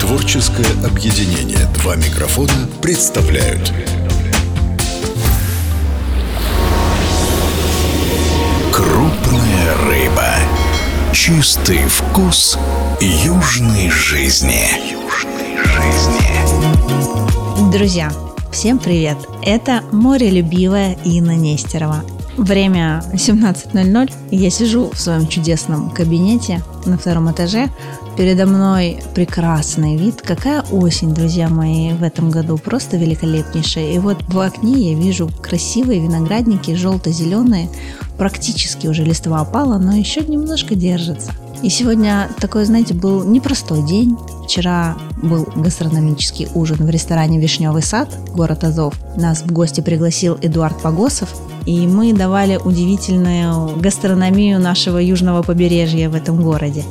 Творческое объединение «Два микрофона» представляют Крупная рыба. Чистый вкус южной жизни. Южной жизни. Друзья, всем привет! Это морелюбивая Инна Нестерова. Время 17.00, и я сижу в своем чудесном кабинете на втором этаже. Передо мной прекрасный вид. Какая осень, друзья мои, в этом году. Просто великолепнейшая. И вот в окне я вижу красивые виноградники, желто-зеленые. Практически уже листва опала, но еще немножко держится. И сегодня такой, знаете, был непростой день. Вчера был гастрономический ужин в ресторане «Вишневый сад», город Азов. Нас в гости пригласил Эдуард Погосов, и мы давали удивительную гастрономию нашего южного побережья в этом городе.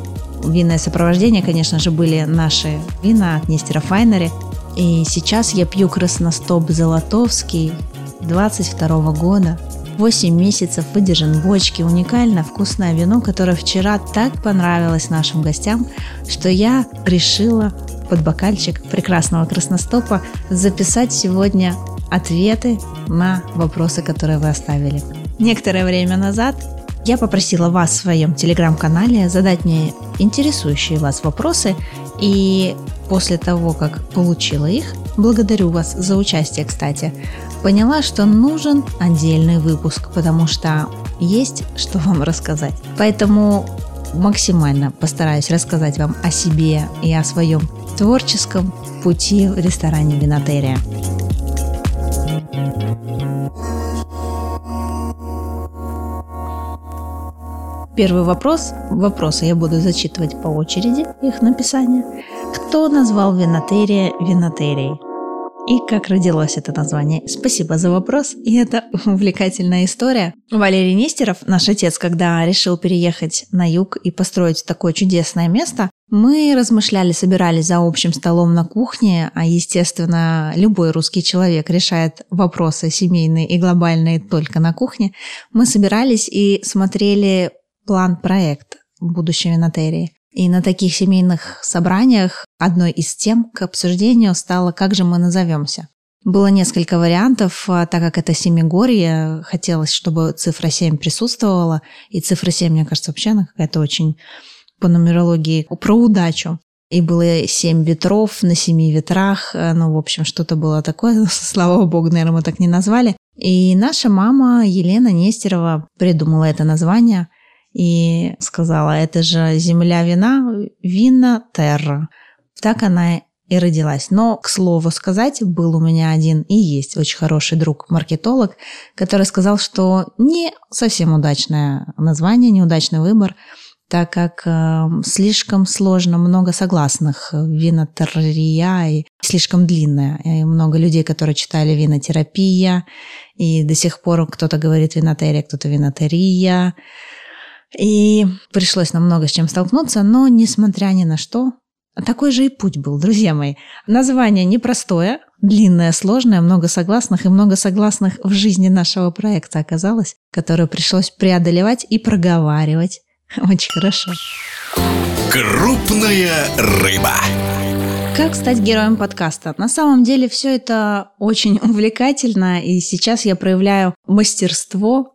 Винное сопровождение, конечно же, были наши вина от Нестера Файнери. И сейчас я пью красностоп Золотовский 22 года. 8 месяцев выдержан в бочке, уникально вкусное вино, которое вчера так понравилось нашим гостям, что я решила под бокальчик прекрасного красностопа записать сегодня ответы на вопросы, которые вы оставили. Некоторое время назад я попросила вас в своем телеграм-канале задать мне интересующие вас вопросы, и после того, как получила их, благодарю вас за участие, кстати, поняла, что нужен отдельный выпуск, потому что есть что вам рассказать. Поэтому максимально постараюсь рассказать вам о себе и о своем творческом пути в ресторане Винотерия. Первый вопрос. Вопросы я буду зачитывать по очереди, их написание. Кто назвал винотерия винотерией? И как родилось это название? Спасибо за вопрос. И это увлекательная история. Валерий Нестеров, наш отец, когда решил переехать на юг и построить такое чудесное место, мы размышляли, собирались за общим столом на кухне, а, естественно, любой русский человек решает вопросы семейные и глобальные только на кухне. Мы собирались и смотрели план-проект будущей винотерии. И на таких семейных собраниях одной из тем к обсуждению стало, как же мы назовемся. Было несколько вариантов, а так как это Семигорье, хотелось, чтобы цифра 7 присутствовала, и цифра 7, мне кажется, вообще она какая-то очень по нумерологии про удачу. И было семь ветров на семи ветрах, ну, в общем, что-то было такое, слава богу, наверное, мы так не назвали. И наша мама Елена Нестерова придумала это название – и сказала, это же земля вина, вина терра. Так она и родилась. Но, к слову сказать, был у меня один и есть очень хороший друг-маркетолог, который сказал, что не совсем удачное название, неудачный выбор, так как э, слишком сложно, много согласных. Винотерапия и слишком длинная. И много людей, которые читали винотерапия, и до сих пор кто-то говорит винотерия, кто-то винотерия. И пришлось нам много с чем столкнуться, но несмотря ни на что, такой же и путь был, друзья мои. Название непростое, длинное, сложное, много согласных и много согласных в жизни нашего проекта оказалось, которое пришлось преодолевать и проговаривать. Очень хорошо. Крупная рыба. Как стать героем подкаста? На самом деле все это очень увлекательно, и сейчас я проявляю мастерство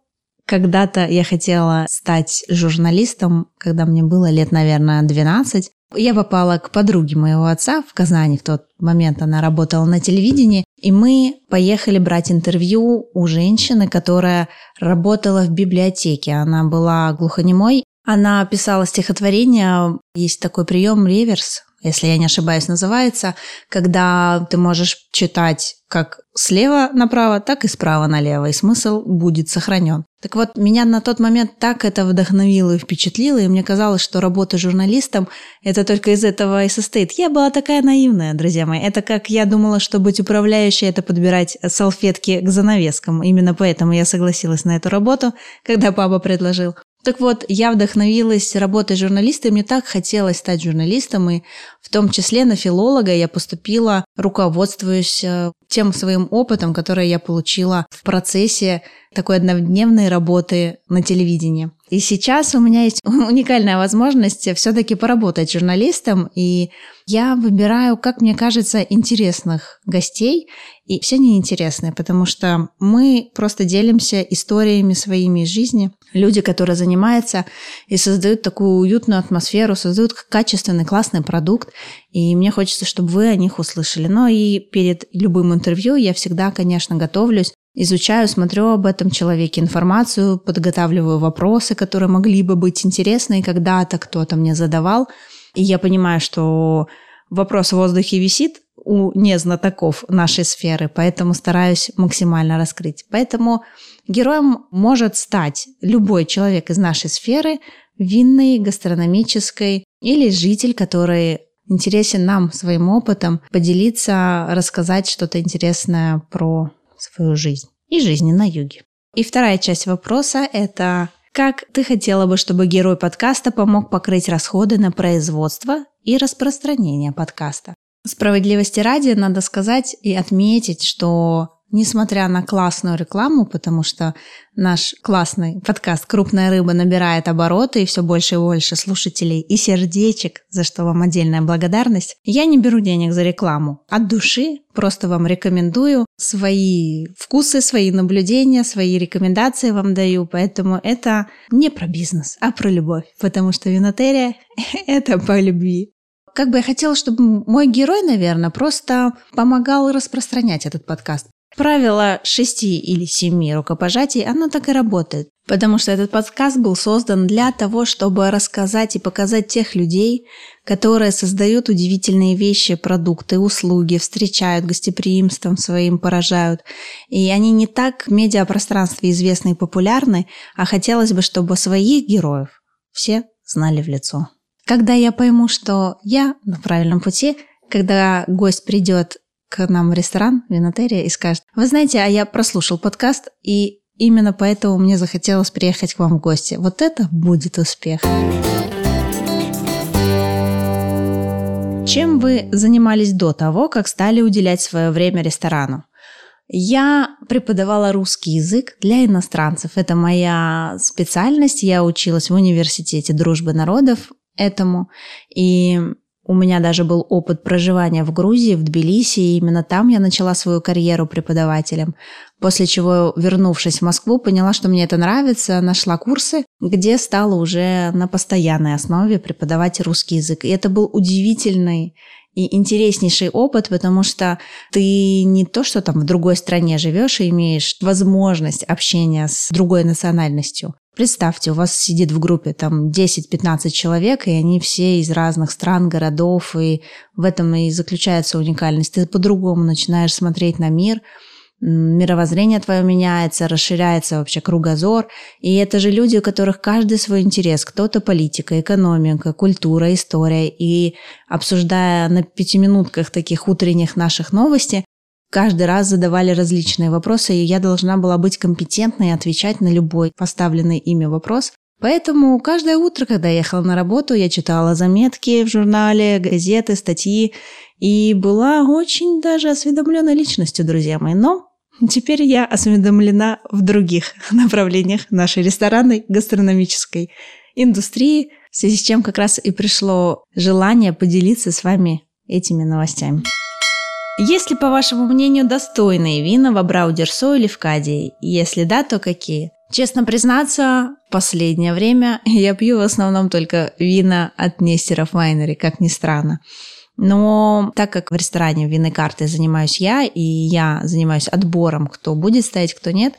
когда-то я хотела стать журналистом, когда мне было лет, наверное, 12. Я попала к подруге моего отца в Казани. В тот момент она работала на телевидении. И мы поехали брать интервью у женщины, которая работала в библиотеке. Она была глухонемой. Она писала стихотворение. Есть такой прием реверс, если я не ошибаюсь, называется, когда ты можешь читать как слева направо, так и справа налево, и смысл будет сохранен. Так вот, меня на тот момент так это вдохновило и впечатлило, и мне казалось, что работа журналистом – это только из этого и состоит. Я была такая наивная, друзья мои. Это как я думала, что быть управляющей – это подбирать салфетки к занавескам. Именно поэтому я согласилась на эту работу, когда папа предложил. Так вот, я вдохновилась работой журналиста, и мне так хотелось стать журналистом, и в том числе на филолога я поступила, руководствуясь э, тем своим опытом, который я получила в процессе такой однодневной работы на телевидении. И сейчас у меня есть уникальная возможность все-таки поработать журналистом, и я выбираю, как мне кажется, интересных гостей, и все неинтересные, потому что мы просто делимся историями своими из жизни. Люди, которые занимаются и создают такую уютную атмосферу, создают качественный, классный продукт, и мне хочется, чтобы вы о них услышали. Но и перед любым интервью я всегда, конечно, готовлюсь изучаю, смотрю об этом человеке информацию, подготавливаю вопросы, которые могли бы быть интересны, и когда-то кто-то мне задавал. И я понимаю, что вопрос в воздухе висит у незнатоков нашей сферы, поэтому стараюсь максимально раскрыть. Поэтому героем может стать любой человек из нашей сферы, винной, гастрономической или житель, который интересен нам своим опытом, поделиться, рассказать что-то интересное про свою жизнь и жизни на юге. И вторая часть вопроса – это как ты хотела бы, чтобы герой подкаста помог покрыть расходы на производство и распространение подкаста? Справедливости ради надо сказать и отметить, что Несмотря на классную рекламу, потому что наш классный подкаст «Крупная рыба» набирает обороты и все больше и больше слушателей и сердечек, за что вам отдельная благодарность, я не беру денег за рекламу. От души просто вам рекомендую свои вкусы, свои наблюдения, свои рекомендации вам даю, поэтому это не про бизнес, а про любовь, потому что винотерия – это по любви. Как бы я хотела, чтобы мой герой, наверное, просто помогал распространять этот подкаст. Правило шести или семи рукопожатий, оно так и работает. Потому что этот подкаст был создан для того, чтобы рассказать и показать тех людей, которые создают удивительные вещи, продукты, услуги, встречают гостеприимством своим, поражают. И они не так в медиапространстве известны и популярны, а хотелось бы, чтобы своих героев все знали в лицо. Когда я пойму, что я на правильном пути, когда гость придет к нам в ресторан, винотерия, и скажет, вы знаете, а я прослушал подкаст, и именно поэтому мне захотелось приехать к вам в гости. Вот это будет успех. Чем вы занимались до того, как стали уделять свое время ресторану? Я преподавала русский язык для иностранцев. Это моя специальность. Я училась в университете дружбы народов этому. И у меня даже был опыт проживания в Грузии, в Тбилиси, и именно там я начала свою карьеру преподавателем. После чего, вернувшись в Москву, поняла, что мне это нравится, нашла курсы, где стала уже на постоянной основе преподавать русский язык. И это был удивительный и интереснейший опыт, потому что ты не то, что там в другой стране живешь и имеешь возможность общения с другой национальностью, Представьте, у вас сидит в группе там 10-15 человек, и они все из разных стран, городов, и в этом и заключается уникальность. Ты по-другому начинаешь смотреть на мир, мировоззрение твое меняется, расширяется вообще кругозор. И это же люди, у которых каждый свой интерес. Кто-то политика, экономика, культура, история. И обсуждая на пятиминутках таких утренних наших новостей, каждый раз задавали различные вопросы, и я должна была быть компетентной и отвечать на любой поставленный ими вопрос. Поэтому каждое утро, когда я ехала на работу, я читала заметки в журнале, газеты, статьи, и была очень даже осведомленной личностью, друзья мои. Но теперь я осведомлена в других направлениях нашей ресторанной гастрономической индустрии, в связи с чем как раз и пришло желание поделиться с вами этими новостями. Есть ли, по вашему мнению, достойные вина в Абраудерсо или в Кадии? Если да, то какие? Честно признаться, в последнее время я пью в основном только вина от Нестеров Вайнери, как ни странно. Но так как в ресторане винной картой занимаюсь я, и я занимаюсь отбором, кто будет стоять, кто нет,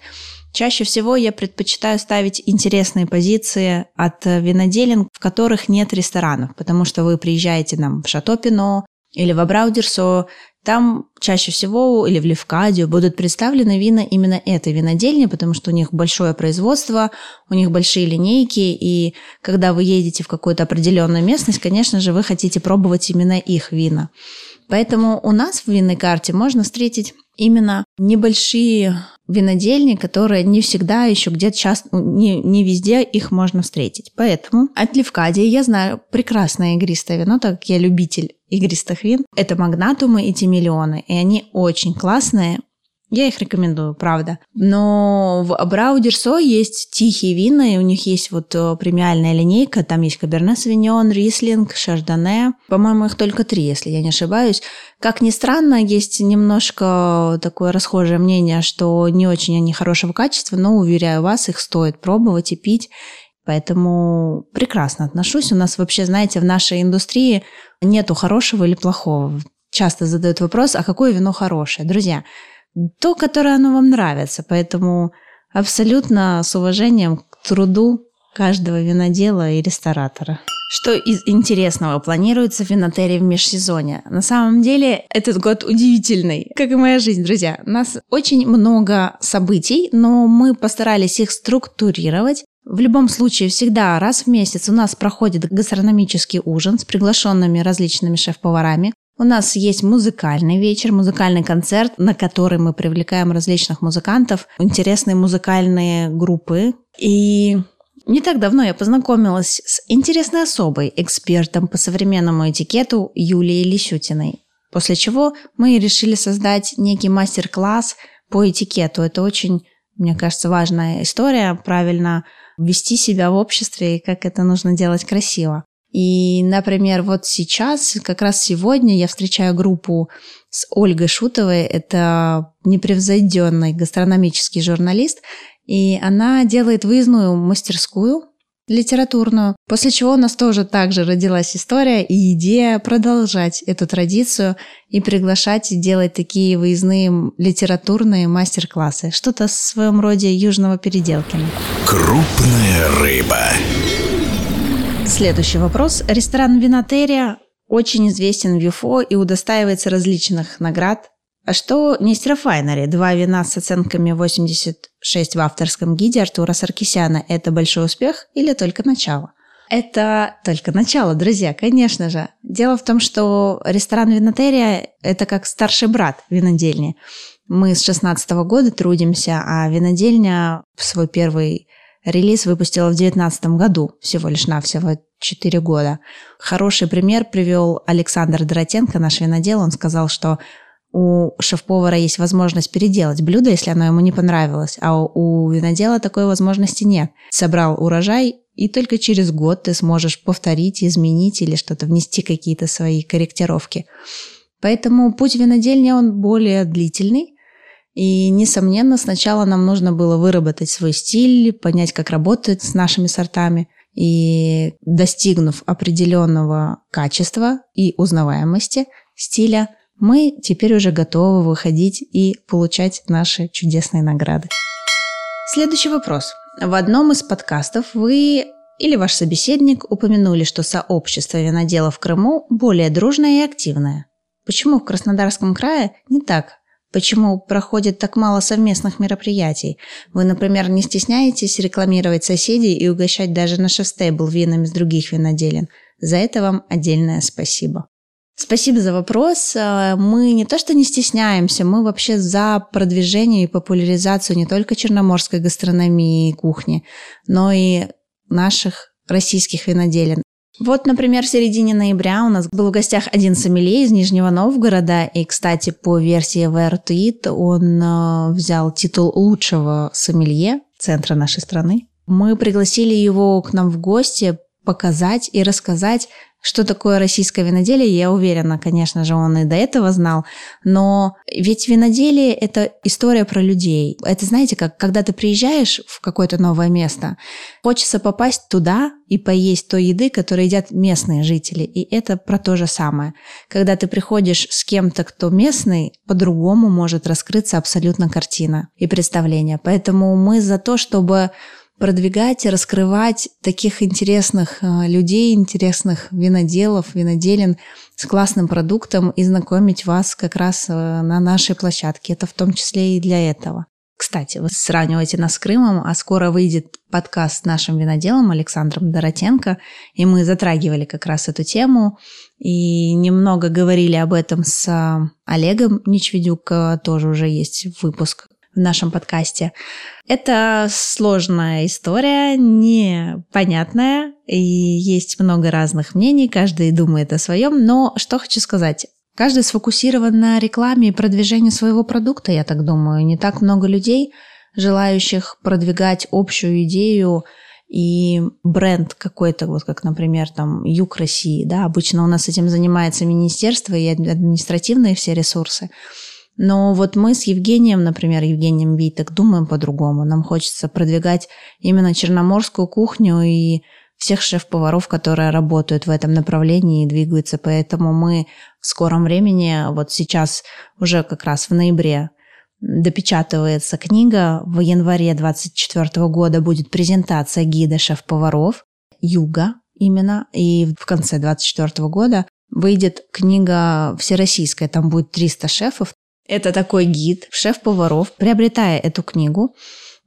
чаще всего я предпочитаю ставить интересные позиции от виноделин, в которых нет ресторанов, потому что вы приезжаете нам в Шато Пино или в Абраудерсо, там чаще всего или в Левкадию будут представлены вина именно этой винодельни, потому что у них большое производство, у них большие линейки, и когда вы едете в какую-то определенную местность, конечно же, вы хотите пробовать именно их вина. Поэтому у нас в винной карте можно встретить именно небольшие винодельни, которые не всегда еще где-то часто, не, не везде их можно встретить. Поэтому от Левкадии я знаю прекрасное игристое вино, так как я любитель игристых вин. Это магнатумы и тимиллионы, и они очень классные. Я их рекомендую, правда. Но в Браудерсо есть тихие вина, и у них есть вот э, премиальная линейка. Там есть Каберне Савиньон, Рислинг, Шардоне. По-моему, их только три, если я не ошибаюсь. Как ни странно, есть немножко такое расхожее мнение, что не очень они хорошего качества, но, уверяю вас, их стоит пробовать и пить. Поэтому прекрасно отношусь. У нас вообще, знаете, в нашей индустрии нету хорошего или плохого. Часто задают вопрос, а какое вино хорошее? Друзья, то, которое оно вам нравится. Поэтому абсолютно с уважением к труду каждого винодела и ресторатора. Что из интересного планируется в винотерии в межсезонье? На самом деле, этот год удивительный, как и моя жизнь, друзья. У нас очень много событий, но мы постарались их структурировать. В любом случае, всегда раз в месяц у нас проходит гастрономический ужин с приглашенными различными шеф-поварами. У нас есть музыкальный вечер, музыкальный концерт, на который мы привлекаем различных музыкантов, интересные музыкальные группы. И не так давно я познакомилась с интересной особой, экспертом по современному этикету Юлией Лисютиной. После чего мы решили создать некий мастер-класс по этикету. Это очень, мне кажется, важная история, правильно вести себя в обществе и как это нужно делать красиво. И, например, вот сейчас, как раз сегодня я встречаю группу с Ольгой Шутовой. Это непревзойденный гастрономический журналист. И она делает выездную мастерскую литературную, после чего у нас тоже также родилась история и идея продолжать эту традицию и приглашать и делать такие выездные литературные мастер-классы. Что-то в своем роде южного переделкина. Крупная рыба. Следующий вопрос. Ресторан Винотерия очень известен в ЮФО и удостаивается различных наград. А что Нестер Файнери? Два вина с оценками 86 в авторском гиде Артура Саркисяна – это большой успех или только начало? Это только начало, друзья, конечно же. Дело в том, что ресторан Винотерия – это как старший брат винодельни. Мы с 16 года трудимся, а винодельня в свой первый Релиз выпустила в 2019 году, всего лишь навсего 4 года. Хороший пример привел Александр Доротенко, наш винодел. Он сказал, что у шеф-повара есть возможность переделать блюдо, если оно ему не понравилось, а у винодела такой возможности нет. Собрал урожай, и только через год ты сможешь повторить, изменить или что-то внести какие-то свои корректировки. Поэтому путь винодельни, он более длительный, и, несомненно, сначала нам нужно было выработать свой стиль, понять, как работать с нашими сортами. И достигнув определенного качества и узнаваемости стиля, мы теперь уже готовы выходить и получать наши чудесные награды. Следующий вопрос. В одном из подкастов вы или ваш собеседник упомянули, что сообщество виноделов в Крыму более дружное и активное. Почему в Краснодарском крае не так? Почему проходит так мало совместных мероприятий? Вы, например, не стесняетесь рекламировать соседей и угощать даже на шефстейбл винами с других виноделин. За это вам отдельное спасибо. Спасибо за вопрос. Э, мы не то что не стесняемся, мы вообще за продвижение и популяризацию не только черноморской гастрономии и кухни, но и наших российских виноделин. Вот, например, в середине ноября у нас был в гостях один сомелье из Нижнего Новгорода, и, кстати, по версии VR он э, взял титул лучшего сомелье центра нашей страны. Мы пригласили его к нам в гости показать и рассказать что такое российское виноделие, я уверена, конечно же, он и до этого знал, но ведь виноделие – это история про людей. Это, знаете, как когда ты приезжаешь в какое-то новое место, хочется попасть туда и поесть той еды, которую едят местные жители. И это про то же самое. Когда ты приходишь с кем-то, кто местный, по-другому может раскрыться абсолютно картина и представление. Поэтому мы за то, чтобы продвигать и раскрывать таких интересных э, людей, интересных виноделов, виноделин с классным продуктом и знакомить вас как раз э, на нашей площадке. Это в том числе и для этого. Кстати, вы сравниваете нас с Крымом, а скоро выйдет подкаст с нашим виноделом Александром Доротенко, и мы затрагивали как раз эту тему и немного говорили об этом с э, Олегом Ничведюк, тоже уже есть выпуск в нашем подкасте. Это сложная история, непонятная, и есть много разных мнений, каждый думает о своем, но что хочу сказать. Каждый сфокусирован на рекламе и продвижении своего продукта, я так думаю. Не так много людей, желающих продвигать общую идею и бренд какой-то, вот как, например, там Юг России, да, обычно у нас этим занимается министерство и административные все ресурсы. Но вот мы с Евгением, например, Евгением Виток, думаем по-другому. Нам хочется продвигать именно черноморскую кухню и всех шеф-поваров, которые работают в этом направлении и двигаются. Поэтому мы в скором времени, вот сейчас уже как раз в ноябре, допечатывается книга. В январе 2024 года будет презентация гида шеф-поваров «Юга» именно. И в конце 2024 года выйдет книга всероссийская, там будет 300 шефов. Это такой гид шеф-поваров. Приобретая эту книгу,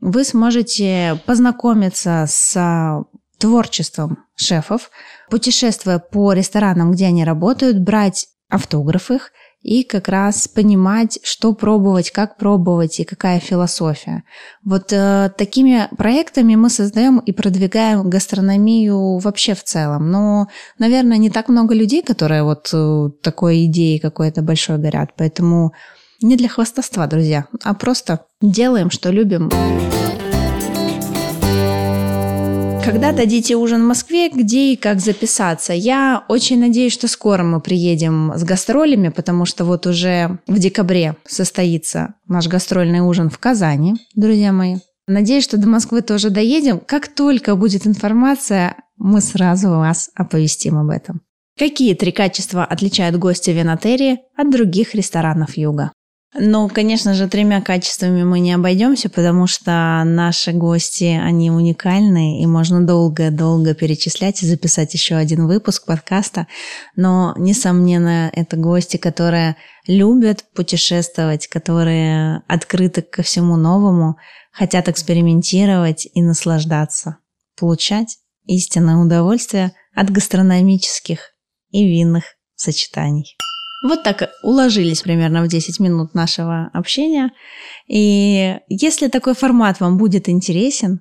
вы сможете познакомиться с творчеством шефов, путешествуя по ресторанам, где они работают, брать автограф их – и как раз понимать, что пробовать, как пробовать и какая философия. Вот э, такими проектами мы создаем и продвигаем гастрономию вообще в целом. Но, наверное, не так много людей, которые вот э, такой идеей какой-то большой горят. Поэтому не для хвастовства, друзья, а просто делаем, что любим. Когда дадите ужин в Москве, где и как записаться? Я очень надеюсь, что скоро мы приедем с гастролями, потому что вот уже в декабре состоится наш гастрольный ужин в Казани, друзья мои. Надеюсь, что до Москвы тоже доедем. Как только будет информация, мы сразу вас оповестим об этом. Какие три качества отличают гостя Винотерии от других ресторанов Юга? Ну, конечно же, тремя качествами мы не обойдемся, потому что наши гости, они уникальные, и можно долго-долго перечислять и записать еще один выпуск подкаста. Но, несомненно, это гости, которые любят путешествовать, которые открыты ко всему новому, хотят экспериментировать и наслаждаться, получать истинное удовольствие от гастрономических и винных сочетаний. Вот так уложились примерно в 10 минут нашего общения. И если такой формат вам будет интересен,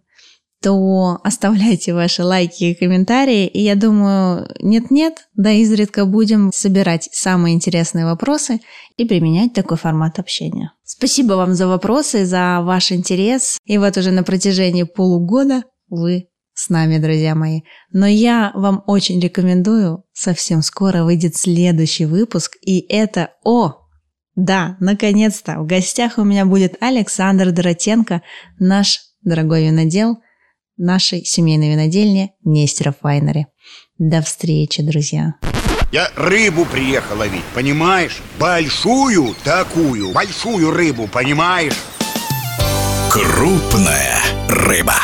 то оставляйте ваши лайки и комментарии. И я думаю, нет-нет, да изредка будем собирать самые интересные вопросы и применять такой формат общения. Спасибо вам за вопросы, за ваш интерес. И вот уже на протяжении полугода вы с нами, друзья мои. Но я вам очень рекомендую, совсем скоро выйдет следующий выпуск, и это о, да, наконец-то, в гостях у меня будет Александр Доротенко, наш дорогой винодел нашей семейной винодельни Нестеров Вайнери. До встречи, друзья. Я рыбу приехал ловить, понимаешь? Большую такую, большую рыбу, понимаешь? Крупная рыба.